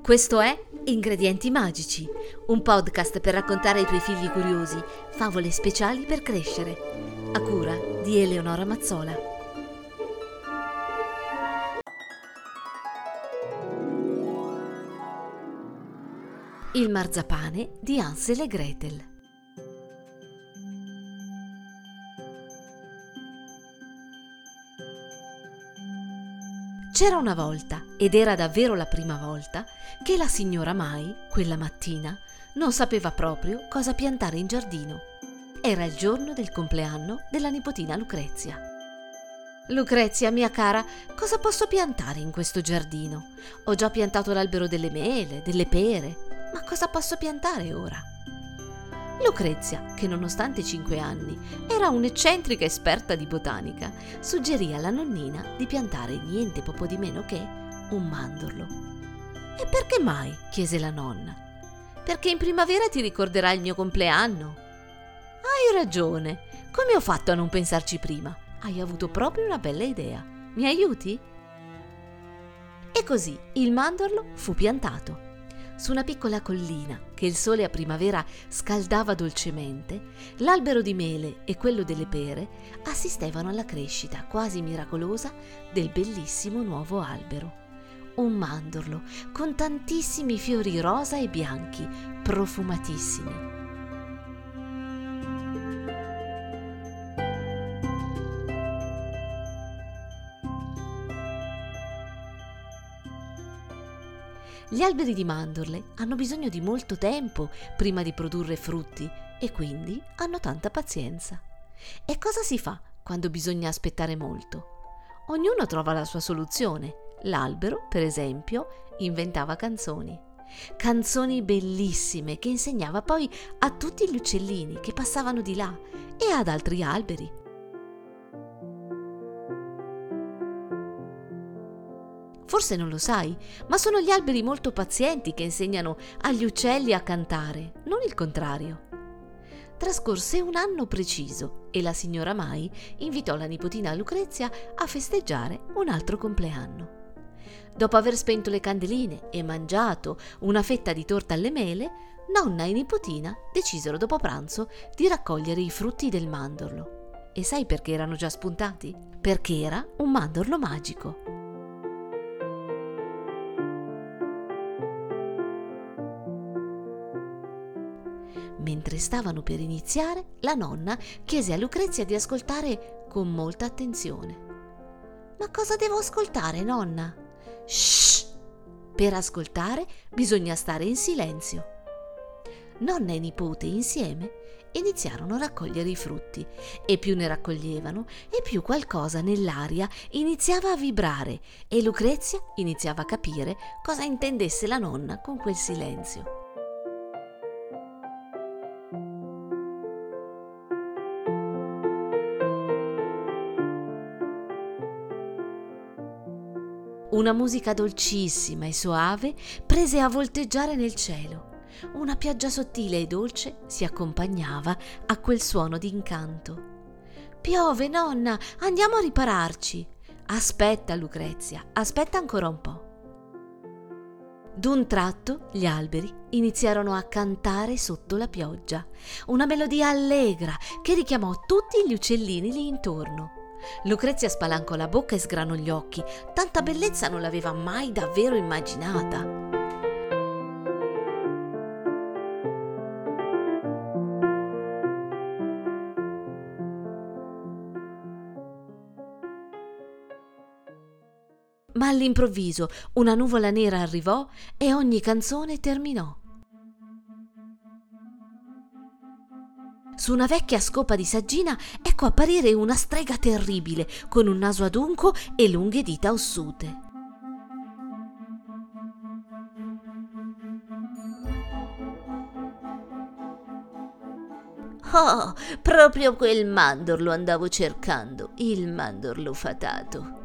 Questo è Ingredienti Magici, un podcast per raccontare ai tuoi figli curiosi favole speciali per crescere, a cura di Eleonora Mazzola. Il marzapane di Hansel e Gretel. C'era una volta, ed era davvero la prima volta, che la signora Mai, quella mattina, non sapeva proprio cosa piantare in giardino. Era il giorno del compleanno della nipotina Lucrezia. Lucrezia, mia cara, cosa posso piantare in questo giardino? Ho già piantato l'albero delle mele, delle pere, ma cosa posso piantare ora? Lucrezia, che nonostante i cinque anni era un'eccentrica esperta di botanica, suggerì alla nonnina di piantare niente poco di meno che un mandorlo. E perché mai? chiese la nonna. Perché in primavera ti ricorderà il mio compleanno. Hai ragione. Come ho fatto a non pensarci prima? Hai avuto proprio una bella idea. Mi aiuti? E così il mandorlo fu piantato su una piccola collina che il sole a primavera scaldava dolcemente, l'albero di mele e quello delle pere assistevano alla crescita quasi miracolosa del bellissimo nuovo albero. Un mandorlo con tantissimi fiori rosa e bianchi, profumatissimi Gli alberi di mandorle hanno bisogno di molto tempo prima di produrre frutti e quindi hanno tanta pazienza. E cosa si fa quando bisogna aspettare molto? Ognuno trova la sua soluzione. L'albero, per esempio, inventava canzoni. Canzoni bellissime che insegnava poi a tutti gli uccellini che passavano di là e ad altri alberi Forse non lo sai, ma sono gli alberi molto pazienti che insegnano agli uccelli a cantare, non il contrario. Trascorse un anno preciso e la signora Mai invitò la nipotina Lucrezia a festeggiare un altro compleanno. Dopo aver spento le candeline e mangiato una fetta di torta alle mele, nonna e nipotina decisero dopo pranzo di raccogliere i frutti del mandorlo. E sai perché erano già spuntati? Perché era un mandorlo magico. Mentre stavano per iniziare, la nonna chiese a Lucrezia di ascoltare con molta attenzione. Ma cosa devo ascoltare, nonna? Shh! Per ascoltare bisogna stare in silenzio. Nonna e nipote insieme iniziarono a raccogliere i frutti e più ne raccoglievano e più qualcosa nell'aria iniziava a vibrare e Lucrezia iniziava a capire cosa intendesse la nonna con quel silenzio. Una musica dolcissima e soave prese a volteggiare nel cielo. Una pioggia sottile e dolce si accompagnava a quel suono d'incanto. Piove, nonna, andiamo a ripararci. Aspetta, Lucrezia, aspetta ancora un po'. D'un tratto gli alberi iniziarono a cantare sotto la pioggia, una melodia allegra che richiamò tutti gli uccellini lì intorno. Lucrezia spalancò la bocca e sgranò gli occhi. Tanta bellezza non l'aveva mai davvero immaginata. Ma all'improvviso una nuvola nera arrivò e ogni canzone terminò. Su una vecchia scopa di saggina ecco apparire una strega terribile, con un naso adunco e lunghe dita ossute. Oh, proprio quel mandorlo andavo cercando, il mandorlo fatato.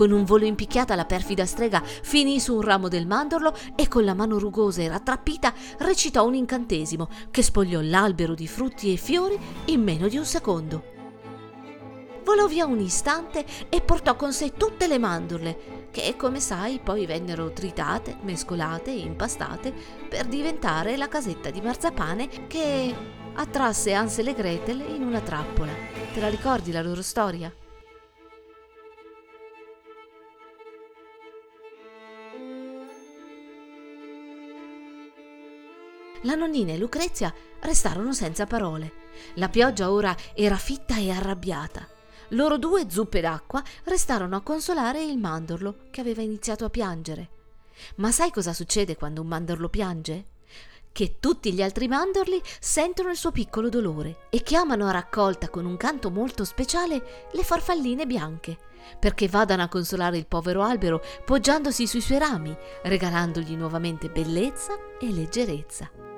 Con un volo impicchiata la perfida strega finì su un ramo del mandorlo e con la mano rugosa e rattrappita recitò un incantesimo che spogliò l'albero di frutti e fiori in meno di un secondo. volò via un istante e portò con sé tutte le mandorle, che come sai poi vennero tritate, mescolate e impastate per diventare la casetta di marzapane che attrasse Ansel e Gretel in una trappola. Te la ricordi la loro storia? La nonnina e Lucrezia restarono senza parole. La pioggia ora era fitta e arrabbiata. Loro due zuppe d'acqua restarono a consolare il mandorlo che aveva iniziato a piangere. Ma sai cosa succede quando un mandorlo piange? Che tutti gli altri mandorli sentono il suo piccolo dolore e chiamano a raccolta con un canto molto speciale le farfalline bianche, perché vadano a consolare il povero albero poggiandosi sui suoi rami, regalandogli nuovamente bellezza e leggerezza.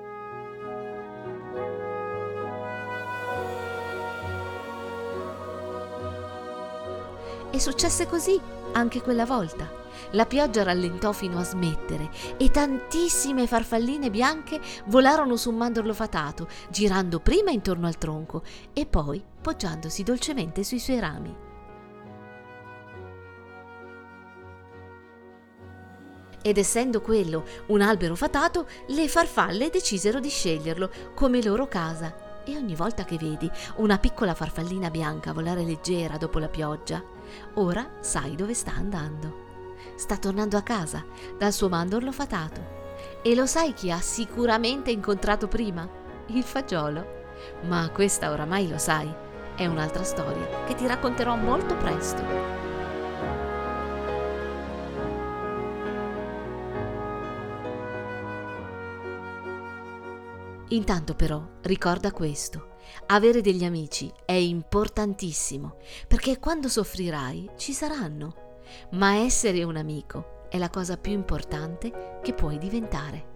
E successe così anche quella volta. La pioggia rallentò fino a smettere e tantissime farfalline bianche volarono su un mandorlo fatato, girando prima intorno al tronco e poi poggiandosi dolcemente sui suoi rami. Ed essendo quello un albero fatato, le farfalle decisero di sceglierlo come loro casa. E ogni volta che vedi una piccola farfallina bianca volare leggera dopo la pioggia, Ora sai dove sta andando. Sta tornando a casa dal suo mandorlo fatato. E lo sai chi ha sicuramente incontrato prima? Il fagiolo. Ma questa oramai lo sai. È un'altra storia che ti racconterò molto presto. Intanto però ricorda questo. Avere degli amici è importantissimo perché quando soffrirai ci saranno, ma essere un amico è la cosa più importante che puoi diventare.